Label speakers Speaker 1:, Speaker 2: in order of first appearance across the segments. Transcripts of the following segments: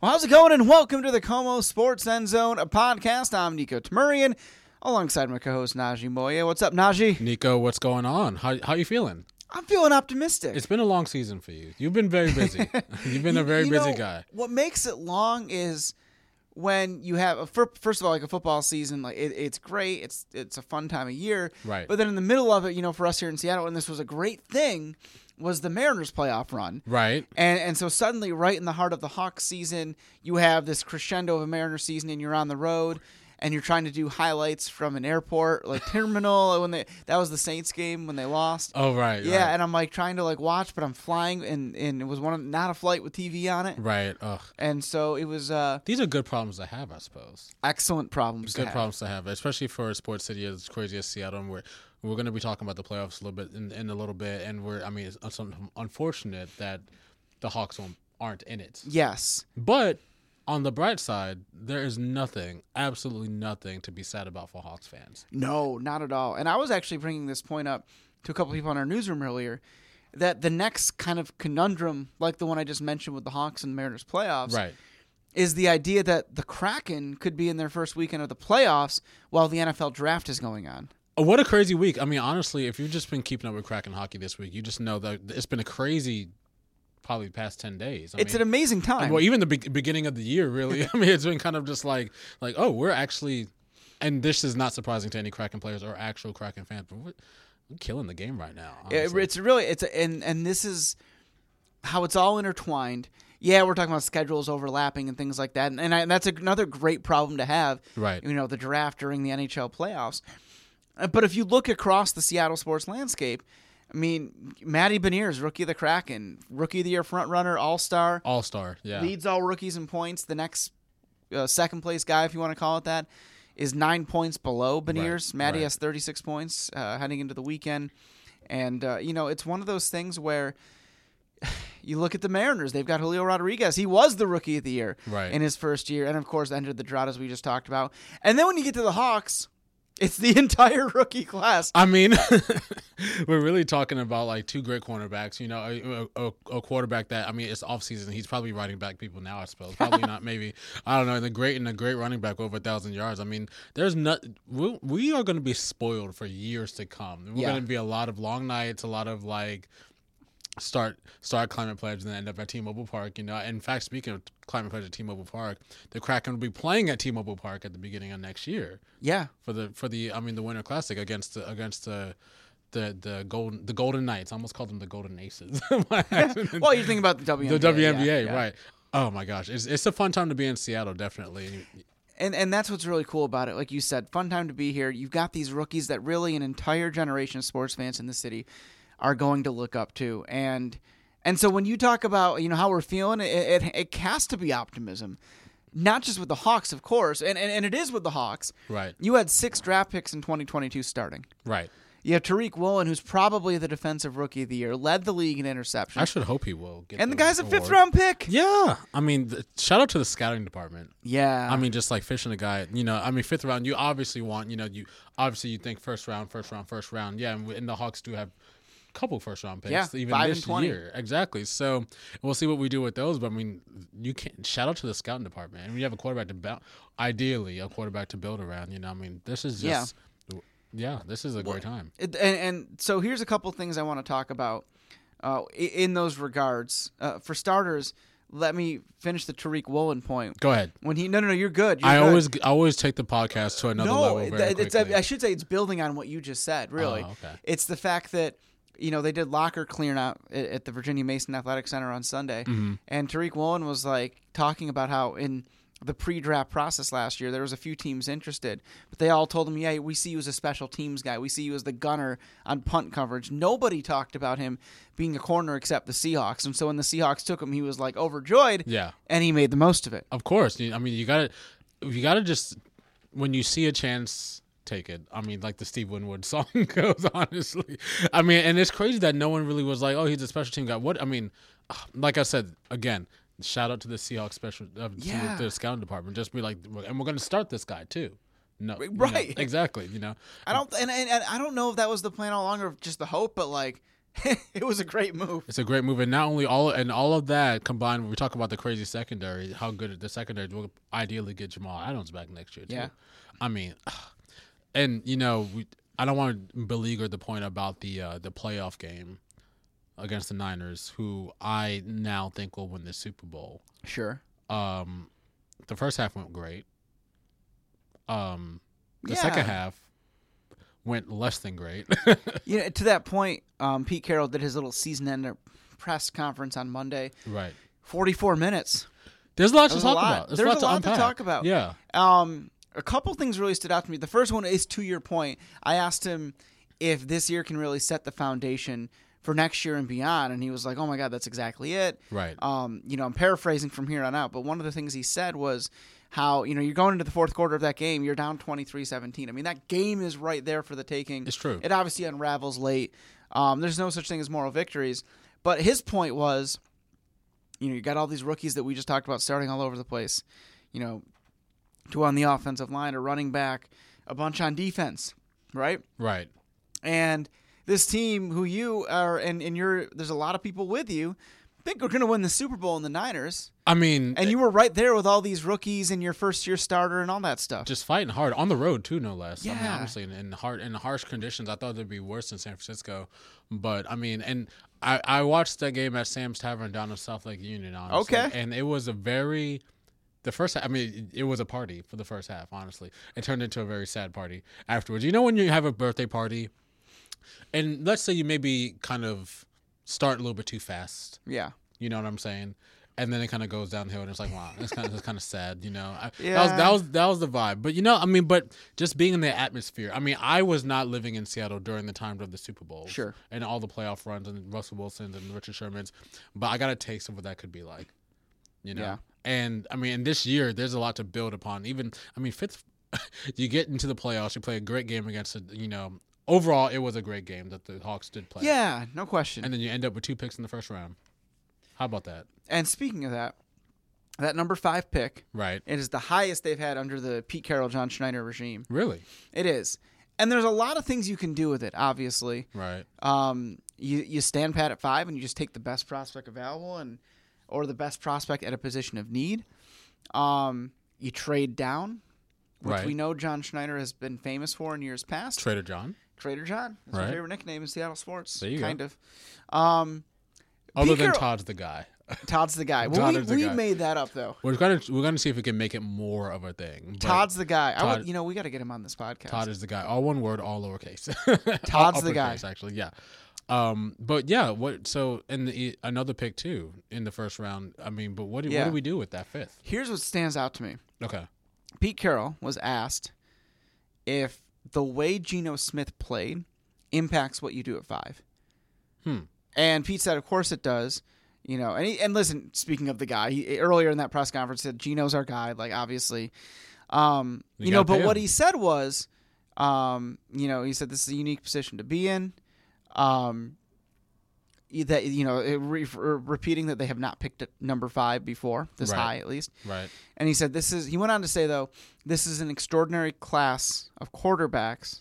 Speaker 1: Well, how's it going? And welcome to the KOMO Sports End Zone, a podcast. I'm Niko Tamurian, alongside my co-host Najee Moye. What's up, Najee?
Speaker 2: Niko, what's going on? How how you feeling?
Speaker 1: I'm feeling optimistic.
Speaker 2: It's been a long season for you. You've been very busy. You've been a very
Speaker 1: You
Speaker 2: busy
Speaker 1: know,
Speaker 2: guy.
Speaker 1: What makes it long is when you have a, first of all like a football season like it, it's great it's it's a fun time of year
Speaker 2: Right.
Speaker 1: but then in the middle of it you know for us here in seattle and this was a great thing was the mariners playoff run
Speaker 2: Right.
Speaker 1: and and so suddenly right in the heart of the hawks season you have this crescendo of a mariners season and you're on the road and you're trying to do highlights from an airport like terminal when they that was the saints game when they lost
Speaker 2: Oh right.
Speaker 1: yeah,
Speaker 2: Right.
Speaker 1: and I'm like trying to like watch, but I'm flying, and and it was one of, not a flight with TV on it,
Speaker 2: right. Ugh.
Speaker 1: and so it was uh
Speaker 2: These are good problems to have, I suppose.
Speaker 1: excellent problems. to
Speaker 2: Good
Speaker 1: have.
Speaker 2: problems to have, especially for a sports city as crazy as Seattle. And we're going to be talking about the playoffs a little bit in, in a little bit, and we're I mean it's, it's un- unfortunate that the Hawks won't- aren't in it.
Speaker 1: Yes,
Speaker 2: But on the bright side, there is nothing, absolutely nothing to be sad about for Hawks fans.
Speaker 1: no, not at all. And I was actually bringing this point up to a couple people in our newsroom earlier that the next kind of conundrum, like the one I just mentioned with the Hawks and Mariners playoffs,
Speaker 2: Right.
Speaker 1: is the idea that the Kraken could be in their first weekend of the playoffs while the NFL draft is going on.
Speaker 2: Oh, What a crazy week. I mean, honestly, if you've just been keeping up with Kraken hockey this week, you just know that it's been a crazy, probably past 10 days. I
Speaker 1: It's
Speaker 2: mean,
Speaker 1: an amazing time.
Speaker 2: Well, even the be- beginning of the year, really. I mean, it's been kind of just like, like, oh, we're actually, and this is not surprising to any Kraken players or actual Kraken fans, but we're, we're killing the game right now.
Speaker 1: It, it's really it's a, and and this is how it's all intertwined. Yeah, we're talking about schedules overlapping and things like that, and, and, I, and that's another great problem to have.
Speaker 2: Right.
Speaker 1: You know, the draft during the NHL playoffs. Uh, But if you look across the Seattle sports landscape, I mean, Matty Beniers, rookie of the Kraken, rookie of the year front runner, all star,
Speaker 2: All star. Yeah.
Speaker 1: leads all rookies in points. The next uh, second place guy, if you want to call it that, is nine points below Beniers. Matty
Speaker 2: right.
Speaker 1: has 36 points uh, heading into the weekend. And, uh, you know, it's one of those things where you look at the Mariners. They've got Julio Rodriguez. He was the rookie of the year
Speaker 2: Right.
Speaker 1: in his first year. And, of course, entered the drought, as we just talked about. And then when you get to the Hawks, it's the entire rookie class.
Speaker 2: I mean, we're really talking about like two great cornerbacks. You know, a, a, a quarterback that I mean, it's off season. He's probably riding back people now. I suppose probably not. Maybe I don't know. And the great and a great running back over a thousand yards. I mean, there's not. We, we are going to be spoiled for years to come. We're
Speaker 1: Yeah.
Speaker 2: going to be a lot of long nights, a lot of like start start climate pledge and then end up at T-Mobile Park. You know, in fact, speaking of climate pledge at T-Mobile Park, the Kraken will be playing at T-Mobile Park at the beginning of next year
Speaker 1: Yeah.
Speaker 2: for the for the I mean the Winter Classic against the against the the the golden the Golden Knights. I almost called them the Golden Aces.
Speaker 1: Well, you think about the WNBA.
Speaker 2: the WNBA,
Speaker 1: yeah, yeah.
Speaker 2: right? Oh my gosh, it's it's a fun time to be in Seattle, definitely.
Speaker 1: and and that's what's really cool about it. Like you said, fun time to be here. You've got these rookies that really an entire generation of sports fans in the city are going to look up to, and and so when you talk about you know how we're feeling, it it, it has to be optimism, not just with the Hawks, of course, and, and and it is with the Hawks.
Speaker 2: Right,
Speaker 1: You had six draft picks in 2022 starting.
Speaker 2: right.
Speaker 1: You have Tariq Woolen, who's probably the defensive rookie of the year, led the league in interceptions,
Speaker 2: I should hope he will. Get
Speaker 1: and the guy's a fifth round pick.
Speaker 2: Yeah, I mean, the, shout out to the scouting department.
Speaker 1: Yeah,
Speaker 2: I mean, just like fishing a guy. You know, I mean, fifth round. You obviously want. You know, you obviously you think first round, first round, first round. Yeah, and, and the Hawks do have couple first round picks.
Speaker 1: Yeah,
Speaker 2: even
Speaker 1: five
Speaker 2: this
Speaker 1: and 20.
Speaker 2: year. Exactly. So we'll see what we do with those. But I mean, you can shout out to the scouting department. And we have a quarterback to build. Ideally, a quarterback to build around. You know, I mean, this is
Speaker 1: Yeah.
Speaker 2: just. Yeah, this is a great time.
Speaker 1: It- and, and so here's a couple things I want to talk about uh, in those regards. Uh, for starters, let me finish the Tariq Woolen point.
Speaker 2: Go ahead.
Speaker 1: When he no no no you're good. You're
Speaker 2: I
Speaker 1: good.
Speaker 2: always I always take the podcast to another
Speaker 1: no
Speaker 2: level
Speaker 1: it-
Speaker 2: very
Speaker 1: it's
Speaker 2: quickly.
Speaker 1: I should say it's building on what you just said. Really,
Speaker 2: Oh, okay.
Speaker 1: it's the fact that you know they did locker clearing out at, the Virginia Mason Athletic Center on Sunday,
Speaker 2: Mm-hmm.
Speaker 1: and Tariq Woolen was like talking about how in the pre-draft process last year, there was a few teams interested, but they all told him, "Yeah, we see you as a special teams guy. We see you as the gunner on punt coverage." Nobody talked about him being a corner except the Seahawks, and so when the Seahawks took him, he was like overjoyed.
Speaker 2: Yeah.
Speaker 1: and he made the most of it.
Speaker 2: Of course. I mean, you got to you got to just when you see a chance take it. I mean, like the Steve Winwood song goes honestly. I mean, and it's crazy that no one really was like, "Oh, he's a special team guy." What I mean, like I said again, shout out to the Seahawks special uh,
Speaker 1: Yeah.
Speaker 2: to the scouting department. Just be like, and we're going to start this guy too. No, you know,
Speaker 1: Right.
Speaker 2: exactly. You know,
Speaker 1: I don't, and, and, and I don't know if that was the plan all along or just the hope, but like, it was a great move.
Speaker 2: It's a great move, and not only all and all of that combined. When we talk about the crazy secondary, how good the secondary will ideally get Jamal Adams back next year. Too.
Speaker 1: Yeah.
Speaker 2: I mean, and you know, we, I don't want to beleaguer the point about the uh, the playoff game against the Niners, who I now think will win the Super Bowl.
Speaker 1: Sure.
Speaker 2: Um, the first half went great. Um, the
Speaker 1: Yeah.
Speaker 2: second half went less than great.
Speaker 1: You know, to that point, um, Pete Carroll did his little season ender press conference on Monday.
Speaker 2: right.
Speaker 1: 44 minutes.
Speaker 2: There's a lot to
Speaker 1: There's
Speaker 2: talk
Speaker 1: lot.
Speaker 2: about.
Speaker 1: There's a lot to
Speaker 2: unpack.
Speaker 1: talk about.
Speaker 2: Yeah.
Speaker 1: Um, a couple things really stood out to me. The first one is to your point. I asked him if this year can really set the foundation for next year and beyond, and he was like, "Oh my God, that's exactly it."
Speaker 2: Right.
Speaker 1: Um, you know, I'm paraphrasing from here on out, but one of the things he said was how you know you're going into the fourth quarter of that game, you're down 23-17. I mean, that game is right there for the taking.
Speaker 2: It's true.
Speaker 1: It obviously unravels late. Um, there's no such thing as moral victories, but his point was, you know, you got all these rookies that we just talked about starting all over the place. You know, two on the offensive line, a running back, a bunch on defense, right?
Speaker 2: Right.
Speaker 1: And this team, who you are, and, and you're, there's a lot of people with you, think we're going to win the Super Bowl in the Niners.
Speaker 2: I mean,
Speaker 1: And you were right there with all these rookies and your first year starter and all that stuff.
Speaker 2: just fighting hard on the road too, no less. I mean,
Speaker 1: Yeah.
Speaker 2: obviously in, in hard in harsh conditions. I thought they'd be worse in San Francisco, but I mean, and I I watched that game at Sam's Tavern down in South Lake Union. Honestly,
Speaker 1: Okay.
Speaker 2: and it was a very the first. half, I mean, it, was a party for the first half. Honestly, it turned into a very sad party afterwards. You know, when you have a birthday party, and let's say you maybe kind of start a little bit too fast.
Speaker 1: yeah.
Speaker 2: You know what I'm saying? And then it kind of goes downhill, and it's like, wow, it's kind of it's kind of sad, you know. I,
Speaker 1: Yeah.
Speaker 2: That was that was that was the vibe. But you know, I mean, but just being in the atmosphere. I mean, I was not living in Seattle during the time of the Super Bowl,
Speaker 1: Sure.
Speaker 2: and all the playoff runs and Russell Wilson's and Richard Sherman's. But I got a taste of what that could be like, you know.
Speaker 1: Yeah.
Speaker 2: And I mean, this year, there's a lot to build upon. Even I mean, fifth, you get into the playoffs, you play a great game against, a, you know. Overall, it was a great game that the Hawks did play.
Speaker 1: Yeah, no question.
Speaker 2: And then you end up with two picks in the first round. How about that?
Speaker 1: And speaking of that, that number five pick,
Speaker 2: Right.
Speaker 1: it is the highest they've had under the Pete Carroll, John Schneider regime.
Speaker 2: Really?
Speaker 1: It is. And there's a lot of things you can do with it, obviously.
Speaker 2: Right.
Speaker 1: Um, you, you stand pat at five and you just take the best prospect available and or the best prospect at a position of need. Um, you trade down, which
Speaker 2: Right.
Speaker 1: we know John Schneider has been famous for in years past.
Speaker 2: Trader John.
Speaker 1: Trader John. That's
Speaker 2: Right.
Speaker 1: my favorite nickname in Seattle sports.
Speaker 2: There you go.
Speaker 1: kind of. Um,
Speaker 2: Other
Speaker 1: Pete
Speaker 2: than Todd's the guy.
Speaker 1: Todd's the guy. Well,
Speaker 2: Todd
Speaker 1: we, we
Speaker 2: guy.
Speaker 1: made that up though.
Speaker 2: We're gonna we're gonna see if we can make it more of a thing.
Speaker 1: Todd's the guy. I would, you know, we got to get him on this podcast.
Speaker 2: Todd is the guy. All one word, all lowercase.
Speaker 1: Todd's
Speaker 2: All
Speaker 1: the guy.
Speaker 2: Actually, yeah. Um, but yeah, what? So and the, another pick too in the first round. I mean, but what do,
Speaker 1: Yeah.
Speaker 2: what do we do with that fifth?
Speaker 1: Here's what stands out to me.
Speaker 2: Okay.
Speaker 1: Pete Carroll was asked if the way Geno Smith played impacts what you do at five.
Speaker 2: Hmm.
Speaker 1: And Pete said, "Of course it does." You know, and he, and listen. Speaking of the guy, he earlier in that press conference said Geno's our guy. Like obviously, um,
Speaker 2: You
Speaker 1: you, know. But what he said was, um, you know, he said this is a unique position to be in. Um, that you know, re- repeating that they have not picked number five before this
Speaker 2: Right.
Speaker 1: high at least.
Speaker 2: Right.
Speaker 1: And he said, "This is." He went on to say, though, this is an extraordinary class of quarterbacks.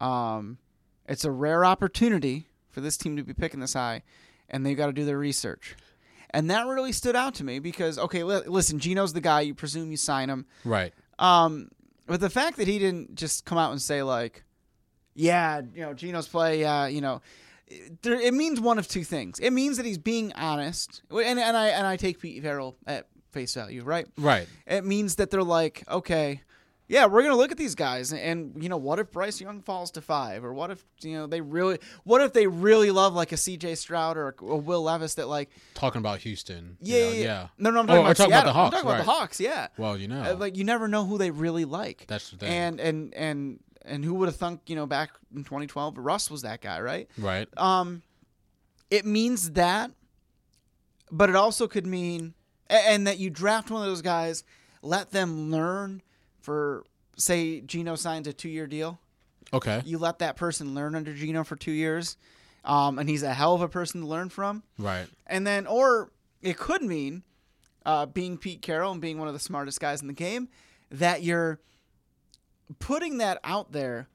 Speaker 1: Um, it's a rare opportunity for this team to be picking this high, and they've got to do their research. And that really stood out to me because, okay, li- listen, Geno's the guy. You presume you sign him.
Speaker 2: Right.
Speaker 1: Um, but the fact that he didn't just come out and say like, "Yeah, you know, Geno's play," yeah, you know, it, there, it means one of two things. It means that he's being honest, and and I and I take Pete Carroll at face value, right?
Speaker 2: Right.
Speaker 1: It means that they're like, okay, yeah, we're gonna look at these guys, and you know, what if Bryce Young falls to five, or what if you know they really, what if they really love like a C.J. Stroud or a, a Will Levis that like,
Speaker 2: Talking about Houston. you
Speaker 1: yeah,
Speaker 2: know,
Speaker 1: yeah,
Speaker 2: yeah.
Speaker 1: no, no, I'm
Speaker 2: Oh,
Speaker 1: talking
Speaker 2: we're
Speaker 1: about
Speaker 2: talking about the Hawks,
Speaker 1: I'm talking about the. Hawks, yeah.
Speaker 2: Well, you know.
Speaker 1: Uh, like you never know who they really like.
Speaker 2: That's the thing.
Speaker 1: And and and and who would have thunk you know back in 2012 Russ was that guy, right?
Speaker 2: right.
Speaker 1: Um, it means that, but it also could mean and that you draft one of those guys, let them learn for say Geno signs a two year deal.
Speaker 2: Okay.
Speaker 1: You let that person learn under Geno for two years, um, and he's a hell of a person to learn from.
Speaker 2: Right.
Speaker 1: And then, or it could mean, uh, being Pete Carroll and being one of the smartest guys in the game, that you're putting that out there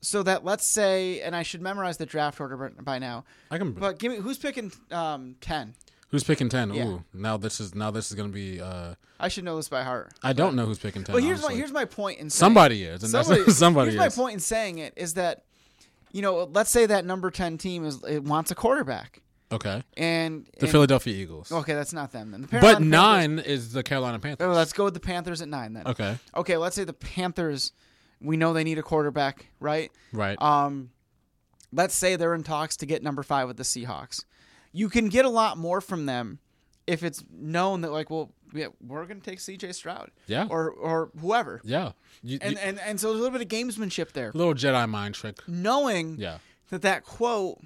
Speaker 1: so that let's say, and I should memorize the draft order by- now,
Speaker 2: I can.
Speaker 1: but give me who's picking um, ten.
Speaker 2: who's picking ten?
Speaker 1: Yeah.
Speaker 2: Ooh. Now this is now this is gonna be. uh
Speaker 1: I should know this by heart.
Speaker 2: I don't know who's picking ten.
Speaker 1: But here's my here's my point in saying,
Speaker 2: somebody is, and
Speaker 1: somebody,
Speaker 2: that's somebody
Speaker 1: here's my point in saying it is that you know let's say that number ten team is it wants a quarterback
Speaker 2: Okay.
Speaker 1: and
Speaker 2: The
Speaker 1: and-
Speaker 2: Philadelphia Eagles.
Speaker 1: okay that's not them then the
Speaker 2: but
Speaker 1: Panthers-
Speaker 2: nine is the Carolina Panthers.
Speaker 1: Oh, let's go with the Panthers at nine then.
Speaker 2: Okay.
Speaker 1: Okay, let's say the Panthers. We know they need a quarterback, right?
Speaker 2: Right.
Speaker 1: Um, let's say they're in talks to get number five with the Seahawks. You can get a lot more from them if it's known that, like, well, yeah, we're going to take C.J. Stroud,
Speaker 2: Yeah.
Speaker 1: or or whoever,
Speaker 2: yeah. You,
Speaker 1: and
Speaker 2: you-
Speaker 1: and and so there's a little bit of gamesmanship there,
Speaker 2: little Jedi mind trick.
Speaker 1: knowing
Speaker 2: Yeah.
Speaker 1: that that quote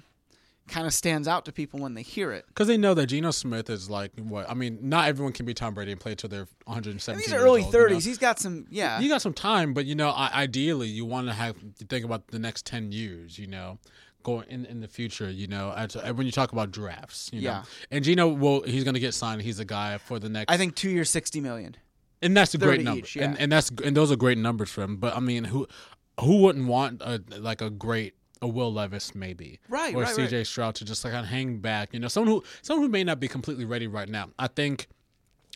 Speaker 1: kind of stands out to people when they hear it.
Speaker 2: Because they know that Geno Smith is like what? I mean, not everyone can be Tom Brady and play till they're 117.
Speaker 1: And these are early
Speaker 2: old, you know?
Speaker 1: 30s. He's got some, yeah.
Speaker 2: You got some time, but you know, I, ideally, you want to have to think about the next 10 years. You know, going in in the future. You know, as, when you talk about drafts. You know?
Speaker 1: Yeah.
Speaker 2: And Geno will he's going to get signed. He's a guy for the next.
Speaker 1: I think two years, 60 million.
Speaker 2: and that's a great number.
Speaker 1: each, yeah.
Speaker 2: And and that's and those are great numbers for him. But I mean, who who wouldn't want a like a great a Will Levis maybe,
Speaker 1: Right,
Speaker 2: or
Speaker 1: right,
Speaker 2: CJ
Speaker 1: right.
Speaker 2: Stroud to just like hang back. You know, someone who someone who may not be completely ready right now. I think.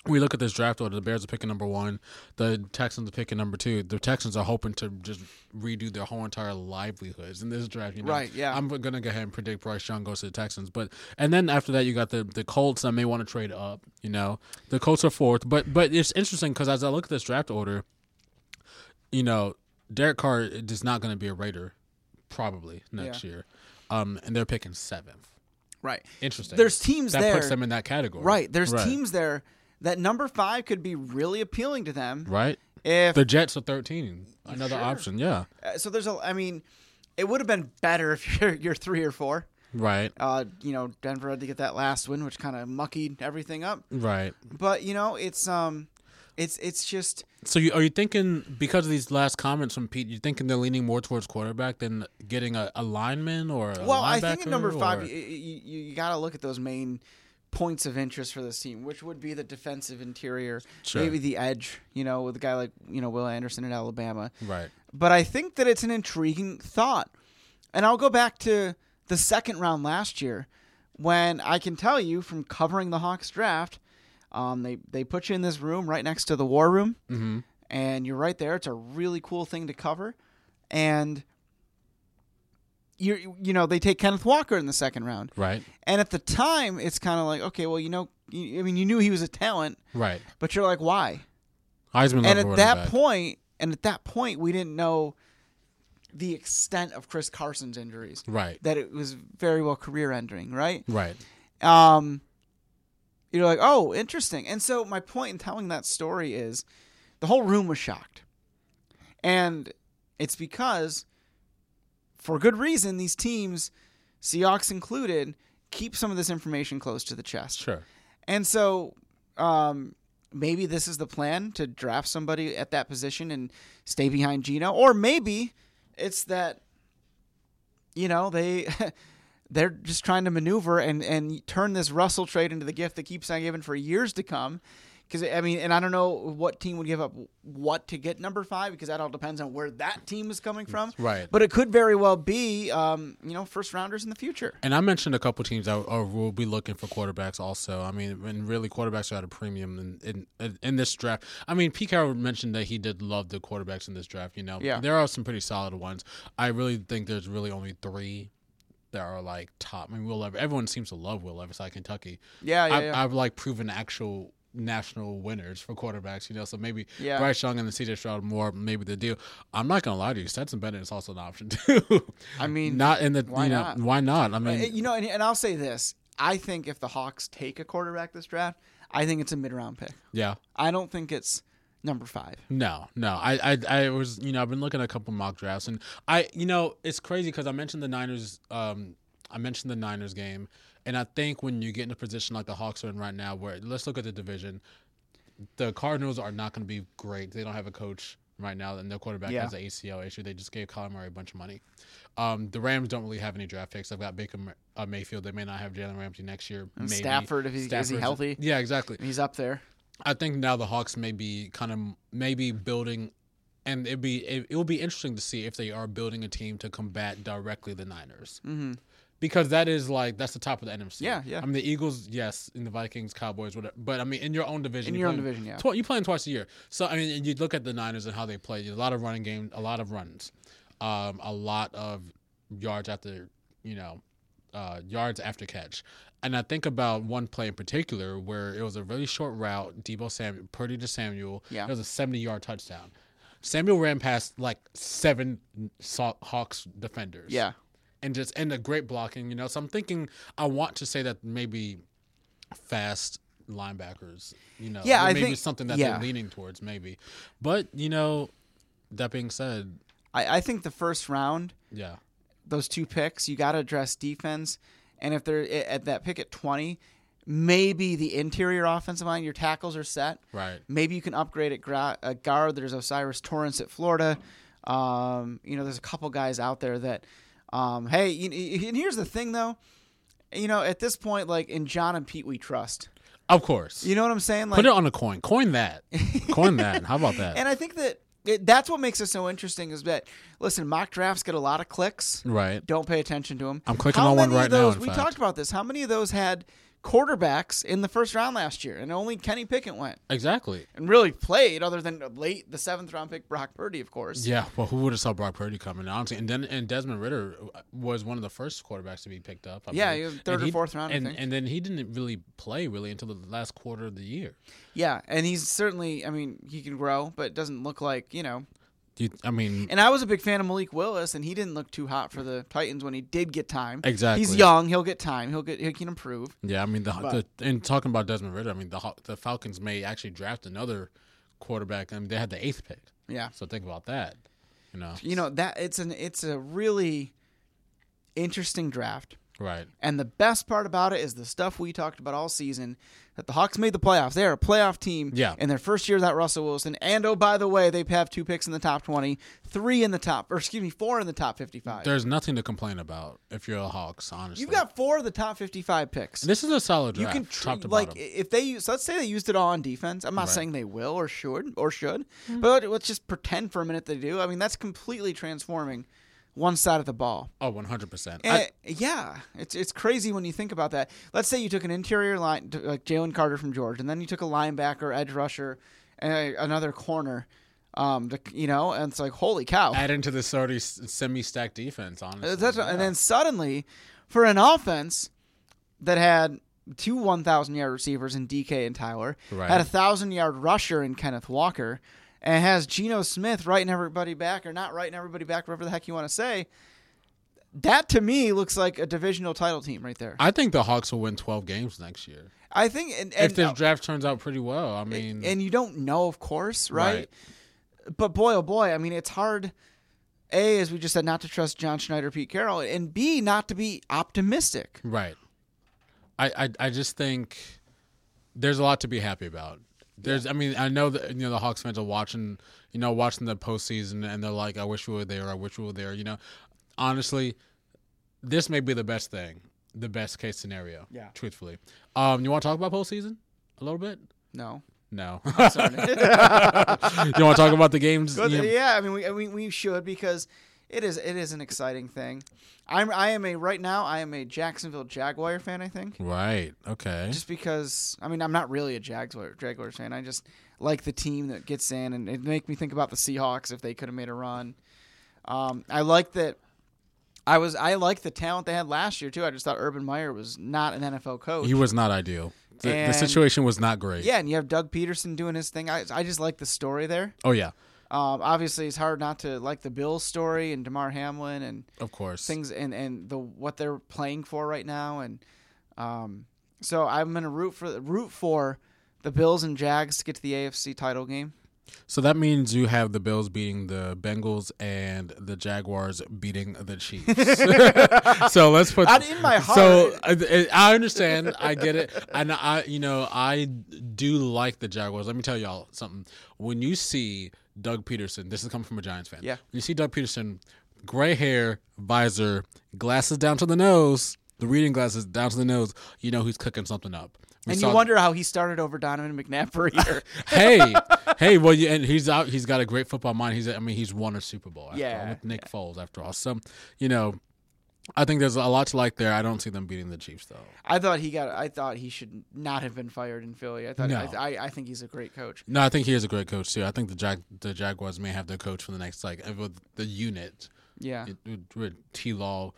Speaker 2: We look at this draft order. The Bears are picking number one. The Texans are picking number two. The Texans are hoping to just redo their whole entire livelihoods in this draft. You know?
Speaker 1: Right, yeah.
Speaker 2: I'm gonna go ahead and predict Bryce Young goes to the Texans, but and then after that you got the the Colts that may want to trade up. You know, the Colts are fourth, but but it's interesting because as I look at this draft order, you know, Derek Carr is not going to be a Raider probably next
Speaker 1: Yeah.
Speaker 2: year, um, and they're picking seventh.
Speaker 1: Right.
Speaker 2: Interesting.
Speaker 1: There's teams
Speaker 2: that
Speaker 1: there.
Speaker 2: puts them in that category.
Speaker 1: Right. There's
Speaker 2: Right.
Speaker 1: teams there that number five could be really appealing to them.
Speaker 2: Right.
Speaker 1: If
Speaker 2: The Jets are thirteen. Another
Speaker 1: Sure.
Speaker 2: option. Yeah.
Speaker 1: uh, so, there's a. I mean, it would have been better if you're you're three or four.
Speaker 2: Right.
Speaker 1: Uh, you know, Denver had to get that last win, which kind of muckied everything up.
Speaker 2: Right.
Speaker 1: But you know, it's um, it's it's just
Speaker 2: So you, are you thinking because of these last comments from Pete? You're thinking they're leaning more towards quarterback than getting a, a lineman or a
Speaker 1: well. I think at number five,
Speaker 2: or-
Speaker 1: you, you, you got to look at those main points of interest for this team, which would be the defensive interior,
Speaker 2: Sure.
Speaker 1: maybe the edge. You know, with a guy like you know Will Anderson at Alabama.
Speaker 2: right.
Speaker 1: but I think that it's an intriguing thought. And I'll go back to the second round last year when I can tell you from covering the Hawks draft, um, they, they put you in this room right next to the war room,
Speaker 2: Mm-hmm.
Speaker 1: and you're right there. It's a really cool thing to cover. And you you know they take Kenneth Walker in the second round,
Speaker 2: Right.
Speaker 1: and at the time it's kind of like okay, well you know, you, I mean you knew he was a talent,
Speaker 2: Right.
Speaker 1: but you're like why?
Speaker 2: Heisman
Speaker 1: and at that
Speaker 2: back.
Speaker 1: point, and at that point, we didn't know the extent of Chris Carson's injuries.
Speaker 2: Right.
Speaker 1: That it was very well career ending, right?
Speaker 2: Right.
Speaker 1: Um, you're like, oh, interesting. And so my point in telling that story is, the whole room was shocked, and it's because, for good reason, these teams, Seahawks included, keep some of this information close to the chest.
Speaker 2: Sure.
Speaker 1: And so um, maybe this is the plan to draft somebody at that position and stay behind Geno, or maybe it's that you know they they're just trying to maneuver and and turn this Russell trade into the gift that keeps on giving for years to come. Because I mean, and I don't know what team would give up what to get number five because that all depends on where that team is coming from.
Speaker 2: Right.
Speaker 1: But it could very well be, um, you know, first rounders in the future.
Speaker 2: And I mentioned a couple teams that are, will be looking for quarterbacks also. I mean, and really quarterbacks are at a premium in, in in this draft. I mean, Pete Carroll mentioned that he did love the quarterbacks in this draft. You know,
Speaker 1: Yeah.
Speaker 2: there are some pretty solid ones. I really think there's really only three that are like top. I mean, Will Levis. Everyone seems to love Will Levis out of Kentucky.
Speaker 1: Yeah, yeah,
Speaker 2: I've,
Speaker 1: yeah.
Speaker 2: I've like proven actual national winners for quarterbacks. You know, so maybe
Speaker 1: Yeah.
Speaker 2: Bryce Young and the CJ Stroud more maybe the deal. I'm not gonna lie to you, Stetson Bennett is also an option too.
Speaker 1: I mean,
Speaker 2: not in the
Speaker 1: why
Speaker 2: you know
Speaker 1: not?
Speaker 2: why not? I
Speaker 1: Uh,
Speaker 2: mean,
Speaker 1: you know, and, and I'll say this: I think if the Hawks take a quarterback this draft, I think it's a mid-round pick.
Speaker 2: yeah.
Speaker 1: I don't think it's number five.
Speaker 2: No, no. I, I, I was, you know, I've been looking at a couple mock drafts, and I, you know, it's crazy because I mentioned the Niners. Um, I mentioned the Niners game, and I think when you get in a position like the Hawks are in right now, where let's look at the division, the Cardinals are not going to be great. They don't have a coach right now, and their quarterback
Speaker 1: Yeah.
Speaker 2: has an ACL issue. They just gave Kyler Murray a bunch of money. Um, the Rams don't really have any draft picks. They've got Baker uh, Mayfield. They may not have Jalen Ramsey next year. Maybe.
Speaker 1: Stafford, if he- is he healthy?
Speaker 2: Yeah, exactly.
Speaker 1: He's up there.
Speaker 2: I think now the Hawks may be kind of maybe building, and it'd be it, it will be interesting to see if they are building a team to combat directly the Niners. Mm-hmm. Because that is like that's the top of the NFC.
Speaker 1: Yeah, yeah.
Speaker 2: I mean the Eagles, yes, in the Vikings, Cowboys, whatever. But I mean in your own division,
Speaker 1: In
Speaker 2: you
Speaker 1: your own division, yeah.
Speaker 2: twi- you play them twice a year. So I mean, you look at the Niners and how they play. A lot of running game, a lot of runs, um, a lot of yards after you know uh, yards after catch. And I think about one play in particular where it was a really short route, Deebo Samuel, Purdy to Samuel.
Speaker 1: Yeah.
Speaker 2: It was a 70 yard touchdown. Samuel ran past like seven Hawks defenders.
Speaker 1: Yeah.
Speaker 2: And just, and a great blocking, you know. So I'm thinking, I want to say that maybe fast linebackers, you know.
Speaker 1: Yeah,
Speaker 2: maybe
Speaker 1: think-
Speaker 2: something that
Speaker 1: yeah.
Speaker 2: they're leaning towards, maybe. But, you know, that being said,
Speaker 1: I, I think the first round,
Speaker 2: yeah.
Speaker 1: those two picks, you got to address defense. And if they're at that pick at 20, maybe the interior offensive line, your tackles are set.
Speaker 2: Right.
Speaker 1: Maybe you can upgrade at gra- uh, guard. There's O'Cyrus Torrence at Florida. Um, you know, there's a couple guys out there that, um, hey, you, you- and here's the thing though, you know, at this point, like in John and Pete, we trust.
Speaker 2: Of course.
Speaker 1: You know what I'm saying? Like,
Speaker 2: Put it on a coin. Coin that. Coin that. How about that?
Speaker 1: and I think that it, that's what makes it so interesting is that listen, mock drafts get a lot of clicks.
Speaker 2: right.
Speaker 1: Don't pay attention to them.
Speaker 2: I'm clicking
Speaker 1: How
Speaker 2: on one right now,
Speaker 1: we
Speaker 2: fact.
Speaker 1: talked about this. How many of those had quarterbacks in the first round last year, and only Kenny Pickett went
Speaker 2: Exactly.
Speaker 1: and really played, other than late the seventh round pick Brock Purdy, of course.
Speaker 2: Yeah. Well, who would have saw Brock Purdy coming? Honestly, and then and Desmond Ridder was one of the first quarterbacks to be picked up. I
Speaker 1: Yeah.
Speaker 2: And
Speaker 1: third or fourth round, I
Speaker 2: And
Speaker 1: think.
Speaker 2: and then he didn't really play really until the last quarter of the year.
Speaker 1: Yeah, and he's certainly. I mean, he can grow, but it doesn't look like you know.
Speaker 2: Do you, I mean,
Speaker 1: And I was a big fan of Malik Willis, and he didn't look too hot for the Titans when he did get time.
Speaker 2: Exactly.
Speaker 1: He's young. He'll get time. He'll get. He can improve.
Speaker 2: yeah. I mean, the, the and talking about Desmond Ridder, I mean, the the Falcons may actually draft another quarterback. I mean, they had the eighth pick.
Speaker 1: Yeah.
Speaker 2: So think about that. You know.
Speaker 1: You know that it's an it's a really interesting draft.
Speaker 2: Right.
Speaker 1: And the best part about it is the stuff we talked about all season that the Hawks made the playoffs. They're a playoff team
Speaker 2: Yeah.
Speaker 1: in their first year without Russell Wilson. And oh, by the way, they have two picks in the top 20, three in the top, or excuse me, four in the top 55.
Speaker 2: There's nothing to complain about if you're a Hawks. Honestly,
Speaker 1: You've got four of the top 55 picks.
Speaker 2: this is a solid
Speaker 1: you can tr-
Speaker 2: top to
Speaker 1: like
Speaker 2: bottom.
Speaker 1: if they use let's say they used it all on defense. I'm not
Speaker 2: Right.
Speaker 1: saying they will or should or should,
Speaker 2: Hmm.
Speaker 1: but let's just pretend for a minute they do. I mean, that's completely transforming one side of the ball.
Speaker 2: Oh, 100. percent
Speaker 1: Eh, yeah, it's it's crazy when you think about that. Let's say you took an interior line like Jalen Carter from George, and then you took a linebacker, edge rusher, and another corner. Um, to, you know, and it's like holy cow.
Speaker 2: Add into this already semi-stacked defense. Honestly,
Speaker 1: Uh, That's,
Speaker 2: Yeah.
Speaker 1: And then suddenly, for an offense that had two 1,000 yard receivers in DK and Tyler,
Speaker 2: Right.
Speaker 1: had a 1,000 yard rusher in Kenneth Walker, and has Geno Smith writing everybody back or not writing everybody back, whatever the heck you want to say. That to me looks like a divisional title team right there.
Speaker 2: I think the Hawks will win 12 games next year.
Speaker 1: I think, and, and,
Speaker 2: if this draft turns out pretty well, I mean,
Speaker 1: and you don't know, of course, right?
Speaker 2: Right.
Speaker 1: But boy, oh boy, I mean, it's hard. A, as we just said, not to trust John Schneider, Pete Carroll, and B, not to be optimistic.
Speaker 2: right. I, I I just think there's a lot to be happy about. There's, I mean, I know that you know the Hawks fans are watching, you know, watching the postseason, and they're like, "I wish we were there. I wish we were there." You know, honestly, this may be the best thing, the best case scenario.
Speaker 1: Yeah.
Speaker 2: Truthfully, um, you want to talk about postseason a little bit?
Speaker 1: No.
Speaker 2: No. you want to talk about the games?
Speaker 1: Yeah, I mean, we, I mean, we should because it is it is an exciting thing. I'm I am a right now I am a Jacksonville Jaguar fan. I think
Speaker 2: Right. Okay.
Speaker 1: just because I mean I'm not really a Jaguar Jaguars fan. I just like the team that gets in, and it make me think about the Seahawks if they could have made a run. Um, I like that. I was I like the talent they had last year too. I just thought Urban Meyer was not an NFL coach.
Speaker 2: he was not ideal. the, the situation was not great.
Speaker 1: Yeah, and you have Doug Pederson doing his thing. I, I just like the story there.
Speaker 2: Oh yeah,
Speaker 1: Um, obviously, it's hard not to like the Bills story and Damar Hamlin and
Speaker 2: of course.
Speaker 1: things and, and the what they're playing for right now. And um, so I'm gonna root for root for the Bills and Jags to get to the AFC title game.
Speaker 2: So that means you have the Bills beating the Bengals and the Jaguars beating the Chiefs. so let's put
Speaker 1: Not in my heart. So.
Speaker 2: I, I understand, I get it, and I, you know, I do like the Jaguars. Let me tell y'all something. When you see Doug Pederson, this is coming from a Giants fan.
Speaker 1: Yeah.
Speaker 2: When you see Doug Pederson, gray hair, visor, glasses down to the nose, the reading glasses down to the nose, you know he's cooking something up. We
Speaker 1: And you wonder how he started over Donovan McNabb for a year.
Speaker 2: hey, hey, well, you, and he's out. He's got a great football mind. He's, I mean, he's won a Super Bowl. After
Speaker 1: Yeah,
Speaker 2: all, with Nick Foles. After all, so you know, I think there's a lot to like there. I don't see them beating the Chiefs though.
Speaker 1: I thought he got. I thought he should not have been fired in Philly. I thought.
Speaker 2: No.
Speaker 1: I, I, I think he's a great coach.
Speaker 2: No, I think he is a great coach too. I think the Jag, the Jaguars may have their coach for the next like with the unit
Speaker 1: Yeah.
Speaker 2: with T. Law.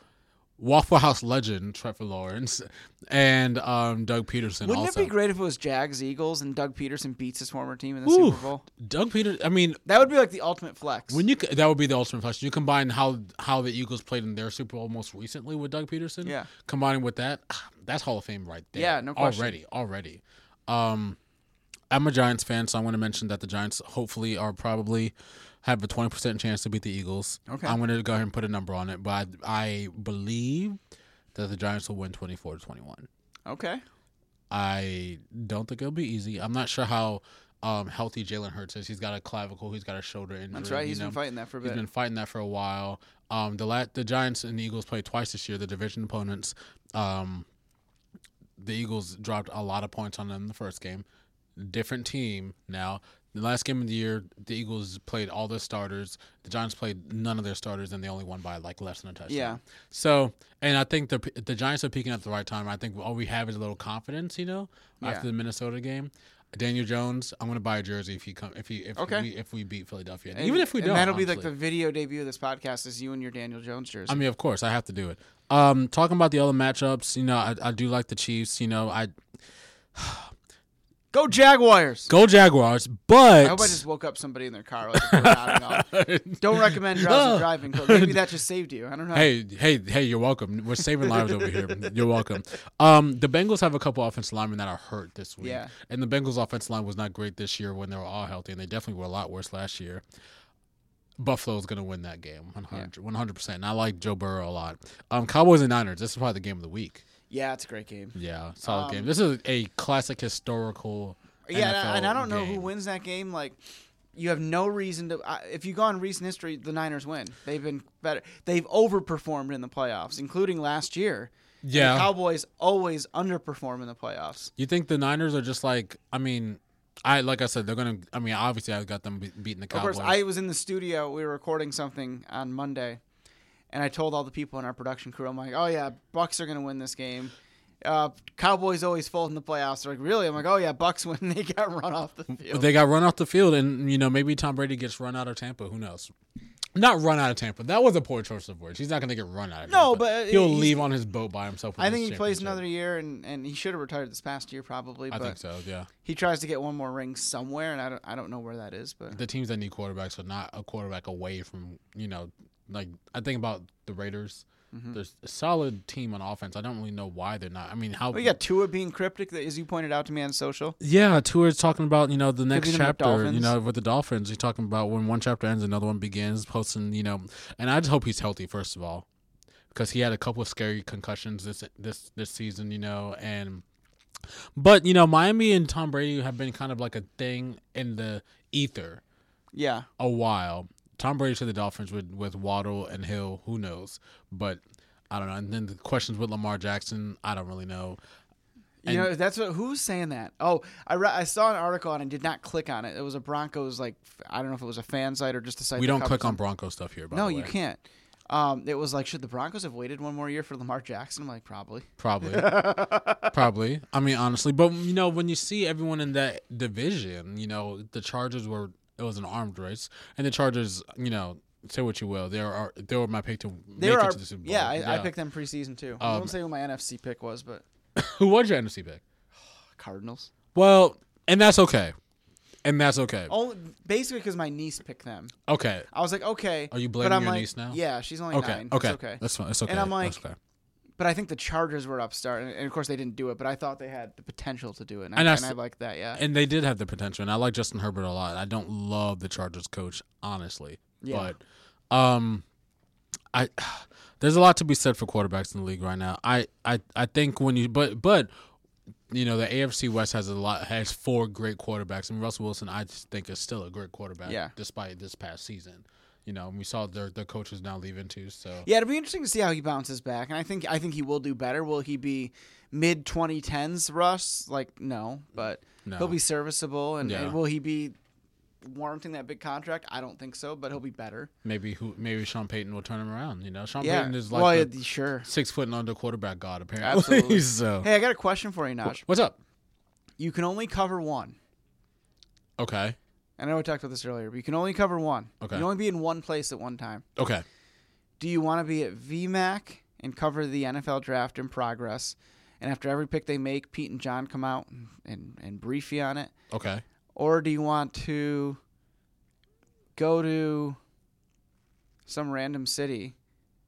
Speaker 2: Waffle House legend Trevor Lawrence and um, Doug Pederson.
Speaker 1: Wouldn't
Speaker 2: also.
Speaker 1: it be great if it was Jags Eagles and Doug Pederson beats his former team in the
Speaker 2: Ooh,
Speaker 1: Super Bowl?
Speaker 2: Doug Pederson. I mean,
Speaker 1: That would be like the ultimate flex.
Speaker 2: When you that would be the ultimate flex. You combine how how the Eagles played in their Super Bowl most recently with Doug Pederson.
Speaker 1: Yeah.
Speaker 2: Combining with that, that's Hall of Fame right there.
Speaker 1: Yeah, no question.
Speaker 2: Already, already. Um, I'm a Giants fan, so I want to mention that the Giants hopefully are probably have a 20 percent chance to beat the Eagles.
Speaker 1: Okay.
Speaker 2: I'm going to go ahead and put a number on it, but I, I believe that the Giants will win 24 to 21.
Speaker 1: okay.
Speaker 2: I don't think it'll be easy. I'm not sure how um, healthy Jalen Hurts is. He's got a clavicle. He's got a shoulder injury.
Speaker 1: That's right.
Speaker 2: you
Speaker 1: He's been fighting that for a
Speaker 2: He's
Speaker 1: bit.
Speaker 2: been fighting that for a while. Um, the la- the Giants and the Eagles played twice this year. The division opponents. Um, the Eagles dropped a lot of points on them in the first game. Different team now. The last game of the year, the Eagles played all their starters. The Giants played none of their starters, and they only won by like less than a touchdown.
Speaker 1: Yeah.
Speaker 2: So, and I think the the Giants are peaking at the right time. I think all we have is a little confidence, you know,
Speaker 1: Yeah.
Speaker 2: after the Minnesota game. Daniel Jones, I'm going to buy a jersey if he come if he if
Speaker 1: Okay.
Speaker 2: we, if we beat Philadelphia.
Speaker 1: And-
Speaker 2: Even if we
Speaker 1: and
Speaker 2: don't,
Speaker 1: that'll be like the video debut of this podcast is you and your Daniel Jones jersey.
Speaker 2: I mean, of course, I have to do it. Um, talking about the other matchups, you know, I, I do like the Chiefs. You know, I
Speaker 1: Go Jaguars.
Speaker 2: go Jaguars, but
Speaker 1: I hope I just woke up somebody in their car. Like off. Don't recommend drowsy driving. But maybe that just saved you. I don't know.
Speaker 2: Hey, hey, hey! You're welcome. We're saving lives over here. You're welcome. Um, the Bengals have a couple offensive linemen that are hurt this week,
Speaker 1: Yeah.
Speaker 2: and the Bengals' offensive line was not great this year when they were all healthy, and they definitely were a lot worse last year. Buffalo's going to win that game 100 percent. And I like Joe Burrow a lot. Um, Cowboys and Niners. This is probably the game of the week.
Speaker 1: Yeah, it's a great game.
Speaker 2: Yeah, solid
Speaker 1: Um,
Speaker 2: game. This is a classic historical.
Speaker 1: Yeah, and I, and I don't know who wins that game. Like, you have no reason to. I if you go on recent history, the Niners win. They've been better. They've overperformed in the playoffs, including last year.
Speaker 2: Yeah.
Speaker 1: the Cowboys always underperform in the playoffs.
Speaker 2: You think the Niners are just like? I mean, I like I said, they're gonna. I mean, obviously, I got them be- beating the Cowboys.
Speaker 1: Of course, I was in the studio. We were recording something on Monday, and I told all the people in our production crew, I'm like, "Oh yeah, Bucks are gonna win this game." Uh, Cowboys always fold in the playoffs. They're like, "Really?" I'm like, "Oh yeah, Bucks win." They got run off the field.
Speaker 2: They got run off the field, and you know maybe Tom Brady gets run out of Tampa. Who knows? Not run out of Tampa. That was a poor choice of words. He's not going to get run out of.
Speaker 1: No,
Speaker 2: Tampa.
Speaker 1: but
Speaker 2: he'll
Speaker 1: he's-
Speaker 2: leave on his boat by himself.
Speaker 1: I think he plays another year, and, and he should have retired this past year probably.
Speaker 2: I think so. Yeah.
Speaker 1: he tries to get one more ring somewhere, and I don't I don't know where that is, but
Speaker 2: The teams that need quarterbacks are not a quarterback away from you know like I think about the Raiders.
Speaker 1: Mm-hmm.
Speaker 2: There's a solid team on offense. I don't really know why they're not. I mean, how
Speaker 1: we got Tua being cryptic, as you pointed out to me on social.
Speaker 2: Yeah, Tua is talking about you know the next
Speaker 1: beat 'em with
Speaker 2: chapter. You know, with the Dolphins, he's talking about when one chapter ends, another one begins. Posting, you know, and I just hope he's healthy first of all, because he had a couple of scary concussions this this this season. You know, and but you know, Miami and Tom Brady have been kind of like a thing in the ether
Speaker 1: Yeah,
Speaker 2: a while. Tom Brady to the Dolphins with with Waddle and Hill, who knows? But I don't know. And then the questions with Lamar Jackson, I don't really know.
Speaker 1: you know that's what who's saying that. Oh, I re- I saw an article on and I did not click on it. It was a Broncos like I don't know if it was a fan site or just a site.
Speaker 2: We don't click on. Bronco stuff here. By
Speaker 1: No, you can't. Um, it was like, should the Broncos have waited one more year for Lamar Jackson? I'm like, probably.
Speaker 2: Probably. Probably. I mean, honestly, but you know, when you see everyone in that division, you know, the Chargers were it was an armed race, and the Chargers, you know, say what you will, they are they were my pick to
Speaker 1: They
Speaker 2: make
Speaker 1: were,
Speaker 2: it to the Super Bowl.
Speaker 1: yeah, I, I picked them preseason too. I
Speaker 2: Um,
Speaker 1: won't say who my NFC pick was, but
Speaker 2: Who was your NFC pick?
Speaker 1: Cardinals.
Speaker 2: Well, and that's okay, and that's okay.
Speaker 1: Only basically because my niece picked them.
Speaker 2: Okay,
Speaker 1: I was like, okay.
Speaker 2: Are you
Speaker 1: but
Speaker 2: blaming your
Speaker 1: like,
Speaker 2: niece now?
Speaker 1: Yeah, she's only
Speaker 2: okay,
Speaker 1: nine.
Speaker 2: okay,
Speaker 1: It's okay.
Speaker 2: That's fine. It's okay.
Speaker 1: And I'm
Speaker 2: That's
Speaker 1: like,
Speaker 2: okay.
Speaker 1: But I think the Chargers were upstart, and, and of course they didn't do it. But I thought they had the potential to do it, and,
Speaker 2: And
Speaker 1: I, and I like that. Yeah.
Speaker 2: and they did have the potential, and I like Justin Herbert a lot. I don't love the Chargers coach, honestly,
Speaker 1: Yeah.
Speaker 2: but um, I there's a lot to be said for quarterbacks in the league right now. I I I think when you but but you know the AFC West has a lot has four great quarterbacks, and Russell Wilson I think is still a great quarterback.
Speaker 1: Yeah.
Speaker 2: despite this past season. You know, we saw their their coaches now leaving too. So
Speaker 1: Yeah, it'll be interesting to see how he bounces back, and I think I think he will do better. Will he be mid 2010s Russ? Like no, but
Speaker 2: No.
Speaker 1: he'll be serviceable, and,
Speaker 2: Yeah.
Speaker 1: and will he be warranting that big contract? I don't think so, but he'll be better.
Speaker 2: maybe who maybe Sean Payton will turn him around. You know, Sean
Speaker 1: Yeah,
Speaker 2: Payton is like
Speaker 1: well,
Speaker 2: the
Speaker 1: yeah, sure.
Speaker 2: six foot and under quarterback god apparently.
Speaker 1: Absolutely.
Speaker 2: so
Speaker 1: Hey, I got a question for you, Naj.
Speaker 2: what's up?
Speaker 1: You can only cover one.
Speaker 2: Okay,
Speaker 1: I know we talked about this earlier, but you can only cover one.
Speaker 2: Okay.
Speaker 1: You can only be in one place at one time.
Speaker 2: okay.
Speaker 1: Do you want to be at VMAC and cover the NFL draft in progress? And after every pick they make, Pete and John come out and, and, and brief you on it?
Speaker 2: Okay.
Speaker 1: Or do you want to go to some random city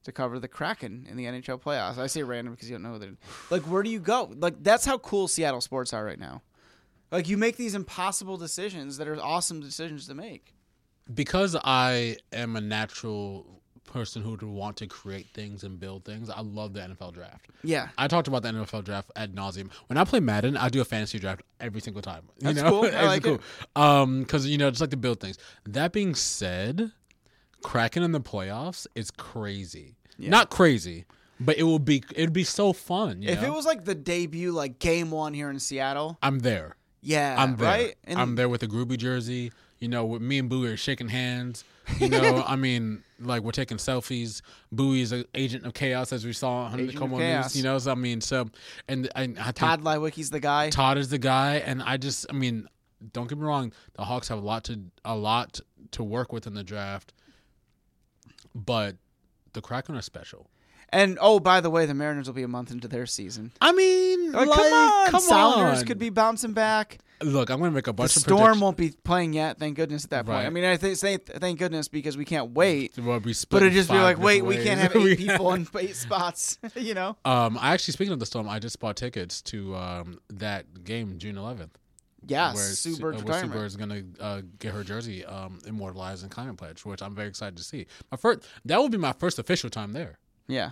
Speaker 1: to cover the Kraken in the NHL playoffs? I say random because you don't know who they're like. Where do you go? Like that's how cool Seattle sports are right now. Like you make these impossible decisions that are awesome decisions to make.
Speaker 2: because I am a natural person who would want to create things and build things, I love the NFL draft.
Speaker 1: Yeah.
Speaker 2: I talked about the NFL draft ad nauseum. When I play Madden, I do a fantasy draft every single time. You
Speaker 1: That's
Speaker 2: know?
Speaker 1: cool. I like it.
Speaker 2: Um, because you know, just like to build things. That being said, Kraken in the playoffs is crazy. Not crazy, but it will be. It'd be so fun. You
Speaker 1: If
Speaker 2: know?
Speaker 1: it was like the debut, like game one here in Seattle,
Speaker 2: I'm there.
Speaker 1: Yeah,
Speaker 2: I'm there.
Speaker 1: right. And
Speaker 2: I'm there with the Groovy jersey. You know, with me and Buoy are shaking hands. You know, I mean, like we're taking selfies. Buoy's an agent of chaos, as we saw on
Speaker 1: Agent
Speaker 2: the
Speaker 1: KOMO
Speaker 2: News. You know, so I mean, so and and I
Speaker 1: Todd Lywicki's the guy.
Speaker 2: Todd is the guy, and I just, I mean, don't get me wrong, the Hawks have a lot to a lot to work with in the draft, but the Kraken are special.
Speaker 1: And oh, by the way, the Mariners will be a month into their season.
Speaker 2: I mean,
Speaker 1: Like,
Speaker 2: like,
Speaker 1: come on,
Speaker 2: come
Speaker 1: Sounders
Speaker 2: on.
Speaker 1: could be bouncing back.
Speaker 2: Look, I'm gonna make a
Speaker 1: The
Speaker 2: bunch of
Speaker 1: Storm
Speaker 2: predictions.
Speaker 1: won't be playing yet. Thank goodness at that point.
Speaker 2: Right.
Speaker 1: I mean, I th- say th- thank goodness because we can't wait.
Speaker 2: We'll
Speaker 1: But it'd just be like, wait,
Speaker 2: different
Speaker 1: we can't have eight people in eight spots. you know?
Speaker 2: Um, I actually speaking of the storm, I just bought tickets to um that game June 11th.
Speaker 1: Yeah,
Speaker 2: where
Speaker 1: Sue
Speaker 2: Su- uh, where Sue
Speaker 1: retirement.
Speaker 2: Bird is gonna uh, get her jersey um immortalized in Climate Pledge, which I'm very excited to see. My first that will be my first official time there
Speaker 1: Yeah,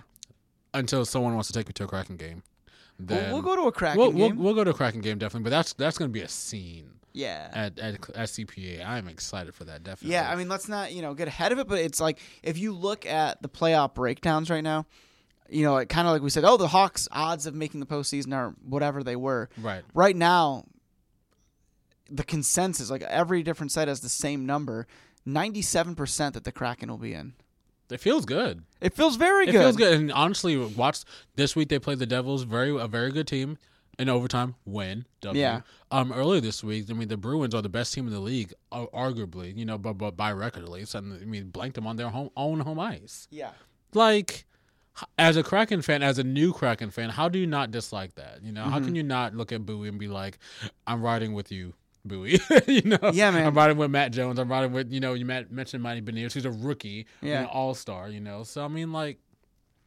Speaker 2: until someone wants to take me to a Kraken game.
Speaker 1: we'll,
Speaker 2: Then
Speaker 1: we'll go to a Kraken
Speaker 2: we'll, we'll,
Speaker 1: game.
Speaker 2: we'll go to a Kraken game definitely, but that's that's gonna be a scene
Speaker 1: yeah,
Speaker 2: at at, at CPA. I'm excited for that definitely.
Speaker 1: Yeah, I mean, let's not you know get ahead of it, but it's like if you look at the playoff breakdowns right now, you know, it kind of like we said, oh, the Hawks' odds of making the postseason are whatever they were.
Speaker 2: right.
Speaker 1: Right now, the consensus, like every different site has the same number, ninety-seven percent that the Kraken will be in.
Speaker 2: It feels good.
Speaker 1: It feels very
Speaker 2: It
Speaker 1: good.
Speaker 2: It feels good. And honestly, watch this week they played the Devils, very a very good team. In overtime, win. W.
Speaker 1: Yeah.
Speaker 2: Um. Earlier this week, I mean, the Bruins are the best team in the league, arguably. You know, but, but by record at least. And I mean, blanked them on their home own home ice.
Speaker 1: Yeah.
Speaker 2: Like, as a Kraken fan, as a new Kraken fan, how do you not dislike that? You know, how
Speaker 1: Mm-hmm.
Speaker 2: can you not look at Buoy and be like, "I'm riding with you." Buoy, you know,
Speaker 1: Yeah, man.
Speaker 2: I'm riding with Matt Jones. I'm riding with you know you mentioned Matty Beniers, who's a rookie,
Speaker 1: Yeah.
Speaker 2: an all star. You know, so I mean, like,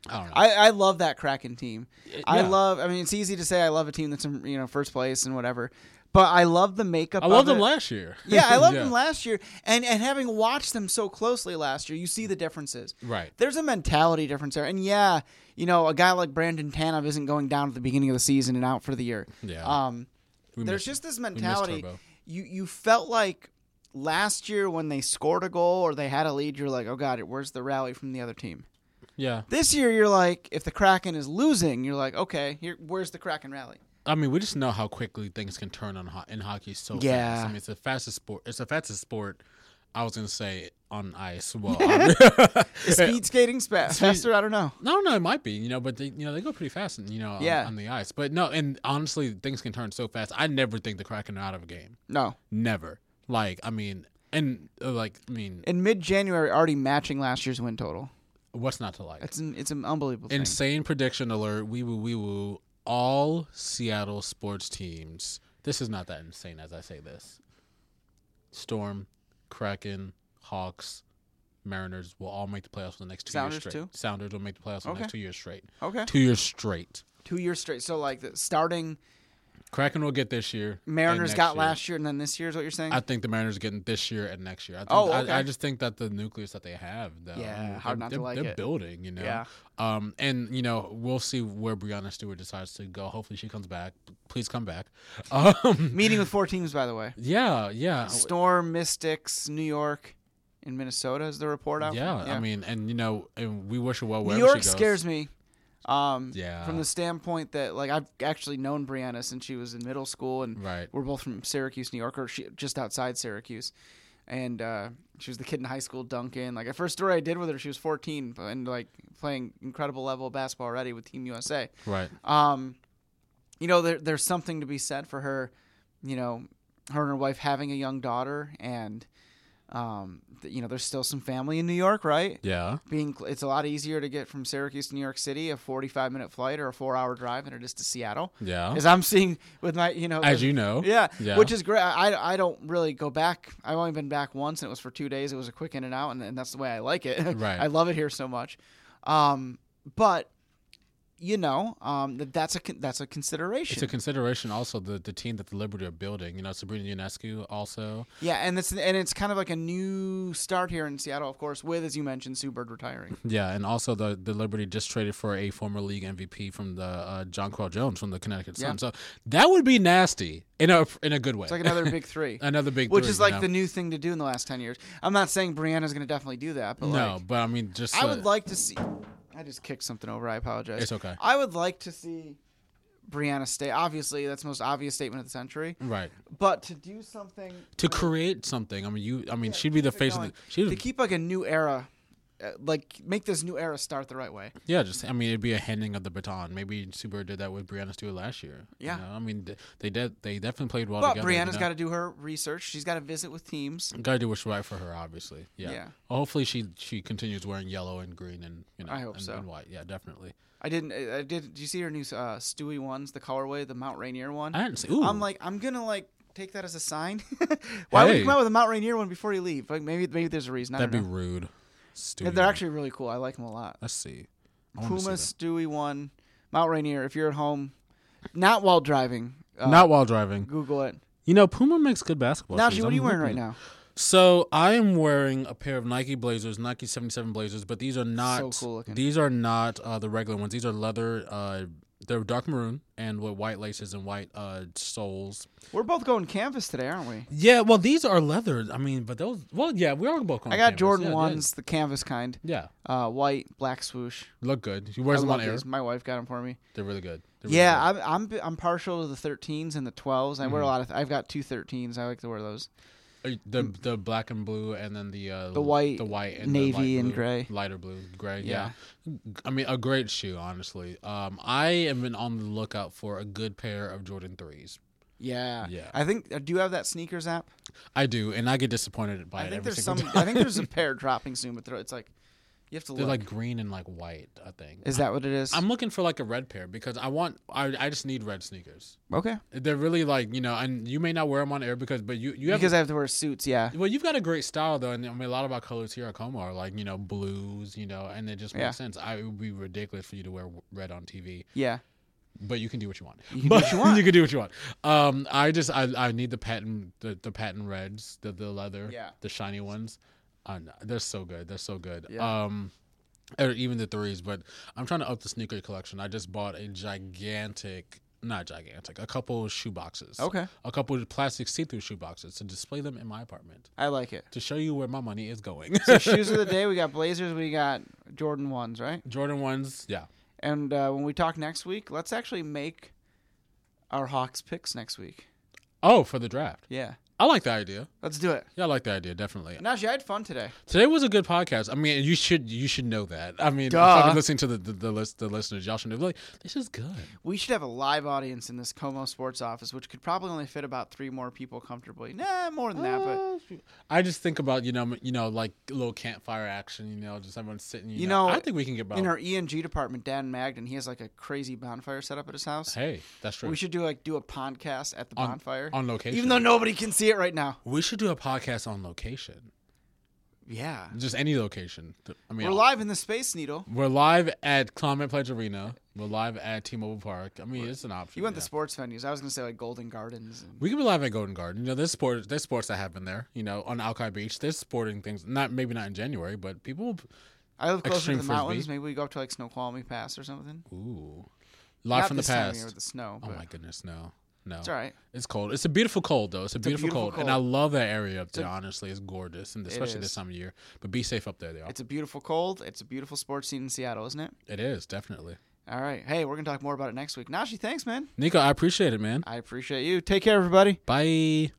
Speaker 2: I don't know.
Speaker 1: I, I love that Kraken team. I love. I mean, it's easy to say I love a team that's in you know first place and whatever, but I love the makeup.
Speaker 2: I loved them last year.
Speaker 1: Yeah, I loved
Speaker 2: Yeah.
Speaker 1: them last year, and and having watched them so closely last year, you see the differences.
Speaker 2: Right.
Speaker 1: There's a mentality difference there, and yeah, you know, a guy like Brandon Tanev isn't going down at the beginning of the season and out for the year.
Speaker 2: Yeah.
Speaker 1: Um,
Speaker 2: We
Speaker 1: there's just this mentality. You you felt like last year when they scored a goal or they had a lead, you're like, oh god, where's the rally from the other team?
Speaker 2: Yeah.
Speaker 1: This year, you're like, if the Kraken is losing, you're like, okay, here, where's the Kraken rally?
Speaker 2: I mean, we just know how quickly things can turn on ho- in hockey so
Speaker 1: Yeah.
Speaker 2: fast. I mean, it's the fastest sport. It's the fastest sport. I was gonna say on ice. Well,
Speaker 1: speed skating spa- faster? I don't know.
Speaker 2: no, no, it might be. You know, but they, you know, they go pretty fast. And you know, on-
Speaker 1: Yeah.
Speaker 2: on, the ice. But no, and honestly, things can turn so fast. I never think the Kraken are out of a game.
Speaker 1: No.
Speaker 2: Never. Like, I mean, and uh, like, I mean,
Speaker 1: In mid January, already matching last year's win total.
Speaker 2: what's not to like?
Speaker 1: It's an it's an unbelievable thing.
Speaker 2: Insane prediction alert. Wee woo, wee woo. all Seattle sports teams, this is not that insane as I say this. Storm, Kraken, Hawks, Mariners will all make the playoffs for the next two
Speaker 1: Sounders
Speaker 2: years straight.
Speaker 1: too?
Speaker 2: Sounders will make the playoffs for the next two years straight.
Speaker 1: Okay.
Speaker 2: Two years straight.
Speaker 1: Two years straight. So like the starting
Speaker 2: Kraken will get this year.
Speaker 1: Mariners got
Speaker 2: year.
Speaker 1: last year, and then this year is what you're saying.
Speaker 2: I think the Mariners are getting this year and next year. I think,
Speaker 1: Oh, okay.
Speaker 2: I, just think that the nucleus that they have, though,
Speaker 1: Yeah, hard
Speaker 2: they're,
Speaker 1: not to like
Speaker 2: they're
Speaker 1: it.
Speaker 2: building, you know.
Speaker 1: Yeah.
Speaker 2: Um, and you know, we'll see where Breanna Stewart decides to go. Hopefully, she comes back. Please come back. Um,
Speaker 1: Meeting with four teams, by the way.
Speaker 2: yeah, yeah,
Speaker 1: Storm, Mystics, New York, and Minnesota is the report out.
Speaker 2: yeah, I mean, and you know, and we wish her well.
Speaker 1: New
Speaker 2: wherever
Speaker 1: York
Speaker 2: she goes.
Speaker 1: scares me. Um,
Speaker 2: Yeah.
Speaker 1: From the standpoint that, like, I've actually known Breanna since she was in middle school, and
Speaker 2: Right.
Speaker 1: we're both from Syracuse, New York, or she, just outside Syracuse. And uh, she was the kid in high school, Duncan. Like, the first story I did with her, she was 14 and, like, playing incredible level of basketball already with Team USA.
Speaker 2: Right.
Speaker 1: Um, you know, there, there's something to be said for her, you know, her and her wife having a young daughter, and, um, you know, there's still some family in New York, right?
Speaker 2: Yeah.
Speaker 1: being it's a lot easier to get from Syracuse to New York City a 45 minute flight or a 4 hour drive than it is to Seattle.
Speaker 2: Yeah.
Speaker 1: As I'm seeing with my, you know,
Speaker 2: As
Speaker 1: the-
Speaker 2: you know.
Speaker 1: yeah,
Speaker 2: Yeah.
Speaker 1: which is great. I, I don't really go back. I've only been back once, and it was for two days. It was a quick in and out, and, and that's the way I like it.
Speaker 2: Right.
Speaker 1: I love it here so much. Um, but you know, um, that that's a that's a consideration.
Speaker 2: It's a consideration also the the team that the Liberty are building. You know, Sabrina Ionescu also.
Speaker 1: yeah, and it's and it's kind of like a new start here in Seattle, of course, with as you mentioned, Sue Bird retiring.
Speaker 2: Yeah, and also the the Liberty just traded for a former league MVP from the uh, Jonquel Jones from the Connecticut Sun.
Speaker 1: Yeah.
Speaker 2: So that would be nasty in a in a good way.
Speaker 1: It's like another big three.
Speaker 2: another big,
Speaker 1: which
Speaker 2: three,
Speaker 1: is
Speaker 2: you
Speaker 1: like
Speaker 2: know?
Speaker 1: the new thing to do in the last 10 years. I'm not saying Breanna's going to definitely do that, but
Speaker 2: no,
Speaker 1: like,
Speaker 2: but I mean, just
Speaker 1: I
Speaker 2: uh,
Speaker 1: would like to see. I just kicked something over. I apologize.
Speaker 2: It's okay.
Speaker 1: I would like to see Breanna stay. Obviously, that's the most obvious statement of the century.
Speaker 2: right
Speaker 1: But to do something
Speaker 2: to create something. I mean, you. I mean, she'd be the face of the. She'd
Speaker 1: to keep like a new era, like make this new era start the right way.
Speaker 2: Yeah, just I mean, it'd be a handing of the baton. Maybe Sue Bird did that with Breanna Stewart last year. you
Speaker 1: Yeah.
Speaker 2: know? I mean, they did. They definitely played well
Speaker 1: But
Speaker 2: together.
Speaker 1: Breanna's
Speaker 2: you
Speaker 1: got to do her research. She's got to visit with teams.
Speaker 2: Gotta do what's right for her, obviously. Yeah.
Speaker 1: Yeah.
Speaker 2: Hopefully she she continues wearing yellow and green and you know
Speaker 1: I hope
Speaker 2: and,
Speaker 1: so.
Speaker 2: and white. Yeah, definitely.
Speaker 1: I didn't. I did. Did you see her new uh, Stewie ones? The colorway, the Mount Rainier one.
Speaker 2: I hadn't seen. Ooh,
Speaker 1: I'm like, I'm gonna like take that as a sign. Why would you come out with a Mount Rainier one before you leave? Like maybe maybe there's a reason. I
Speaker 2: that'd be
Speaker 1: know.
Speaker 2: rude. Stupid.
Speaker 1: They're actually really cool. I like them a lot.
Speaker 2: Let's see. I
Speaker 1: Puma
Speaker 2: see
Speaker 1: Stewie one, Mount Rainier. If you're at home, not while driving, uh,
Speaker 2: Not while driving.
Speaker 1: Google it.
Speaker 2: You know, Puma makes good basketball.
Speaker 1: Now,
Speaker 2: shoes.
Speaker 1: what are you wearing right now?
Speaker 2: So I am wearing a pair of Nike Blazers, Nike 77 Blazers, but these are not.
Speaker 1: So cool.
Speaker 2: These are not uh, the regular ones. These are leather. Uh, they're dark maroon and with white laces and white uh, soles.
Speaker 1: We're both going canvas today, aren't we?
Speaker 2: Yeah, well, these are leather. I mean, but those. Well, yeah, we are both. on
Speaker 1: I got
Speaker 2: canvas.
Speaker 1: Jordan
Speaker 2: Yeah,
Speaker 1: ones, the canvas kind,
Speaker 2: Yeah,
Speaker 1: uh, white, black swoosh.
Speaker 2: look good. He
Speaker 1: I
Speaker 2: wears them on air.
Speaker 1: these. My wife got them for me.
Speaker 2: They're really good. They're really
Speaker 1: Yeah,
Speaker 2: good.
Speaker 1: I'm I'm I'm partial to the 13s and the 12s. I wear a
Speaker 2: Mm-hmm.
Speaker 1: lot of. I've got two 13s. I like to wear those.
Speaker 2: Uh, the the black and blue, and then the uh,
Speaker 1: The white,
Speaker 2: the white, and
Speaker 1: navy and
Speaker 2: blue,
Speaker 1: gray.
Speaker 2: lighter blue, gray.
Speaker 1: Yeah.
Speaker 2: Yeah. I mean, a great shoe, honestly. Um, I have been on the lookout for a good pair of Jordan threes.
Speaker 1: Yeah,
Speaker 2: Yeah.
Speaker 1: I think. uh, Do you have that sneakers app?
Speaker 2: I do, and I get disappointed by
Speaker 1: I
Speaker 2: it
Speaker 1: think
Speaker 2: every
Speaker 1: there's
Speaker 2: single
Speaker 1: some.
Speaker 2: time.
Speaker 1: I think there's a pair dropping soon, but it's like you have to
Speaker 2: They're
Speaker 1: look.
Speaker 2: like green and like white. I think.
Speaker 1: Is that what it is?
Speaker 2: I'm looking for like a red pair because I want. I I just need red sneakers.
Speaker 1: okay.
Speaker 2: They're really like you know, and you may not wear them on air because, but you you have
Speaker 1: Because I have to wear suits. Yeah.
Speaker 2: Well, you've got a great style though, and I mean a lot of our colors here at KOMO are like you know blues, you know, and it just makes
Speaker 1: Yeah.
Speaker 2: sense. I it would be ridiculous for you to wear red on TV,
Speaker 1: Yeah.
Speaker 2: but you can do what you want.
Speaker 1: You can do what you want.
Speaker 2: you can do what you want. Um, I just I, I need the patent the, the patent reds, the the leather,
Speaker 1: Yeah.
Speaker 2: the shiny ones. Uh, they're so good. They're so good.
Speaker 1: Yeah.
Speaker 2: Um, or even the threes, but I'm trying to up the sneaker collection. I just bought a gigantic. Not gigantic, a couple shoe boxes.
Speaker 1: Okay.
Speaker 2: A couple plastic see-through shoe boxes to display them in my apartment
Speaker 1: I like it.
Speaker 2: to show you where my money is going.
Speaker 1: So shoes of the day, we got Blazers, we got Jordan ones, right?
Speaker 2: Jordan ones, yeah.
Speaker 1: And uh, when we talk next week, let's actually make our Hawks picks next week.
Speaker 2: Oh, for the draft.
Speaker 1: Yeah.
Speaker 2: I like the idea.
Speaker 1: Let's do it.
Speaker 2: Yeah, I like the idea. Definitely.
Speaker 1: Najee, I had fun today.
Speaker 2: Today was a good podcast. I mean, you should you should know that. I mean,
Speaker 1: Duh.
Speaker 2: probably listening to the the, the, list, the listeners, y'all should know. Like, this is good.
Speaker 1: We should have a live audience in this KOMO Sports office, which could probably only fit about three more people comfortably. Nah, more than that, but uh,
Speaker 2: I just think about you know you know like a little campfire action. You know, just everyone sitting. You,
Speaker 1: You
Speaker 2: know,
Speaker 1: know,
Speaker 2: I think we can get about.
Speaker 1: in our ENG department, Dan Magden, he has like a crazy bonfire set up at his house.
Speaker 2: hey, that's true.
Speaker 1: We should do like do a podcast at the
Speaker 2: On-
Speaker 1: bonfire
Speaker 2: on location.
Speaker 1: even though nobody can see it right now.
Speaker 2: We should do a podcast on location,
Speaker 1: Yeah,
Speaker 2: just any location. I mean,
Speaker 1: we're live in the Space Needle.
Speaker 2: We're live at Climate Pledge Arena. We're live at T-Mobile Park. I mean, it's an option.
Speaker 1: You went
Speaker 2: yeah.
Speaker 1: the sports venues. I was gonna say like Golden Gardens. And,
Speaker 2: We could be live at Golden Garden. You know, there's sports. There's sports that happen there. You know, on Alki Beach, there's sporting things. Not maybe not in January, but people.
Speaker 1: I live closer to the mountains. Maybe we go up to like Snoqualmie Pass or something.
Speaker 2: Ooh, live
Speaker 1: Not
Speaker 2: from the
Speaker 1: this time of
Speaker 2: past.
Speaker 1: with the snow.
Speaker 2: oh my goodness, no, no.
Speaker 1: It's all right.
Speaker 2: It's cold. It's a beautiful cold though. It's a, beautiful,
Speaker 1: beautiful
Speaker 2: cold. and I love that area up there.
Speaker 1: a-
Speaker 2: honestly, it's gorgeous, and especially this
Speaker 1: is.
Speaker 2: time of year. But be safe up there, though.
Speaker 1: It's a beautiful cold. It's a beautiful sports scene in Seattle, isn't it?
Speaker 2: It is definitely.
Speaker 1: All right. Hey, we're gonna talk more about it next week. Najee, thanks, man.
Speaker 2: Niko, I appreciate it, man.
Speaker 1: I appreciate you. Take care, everybody.
Speaker 2: Bye.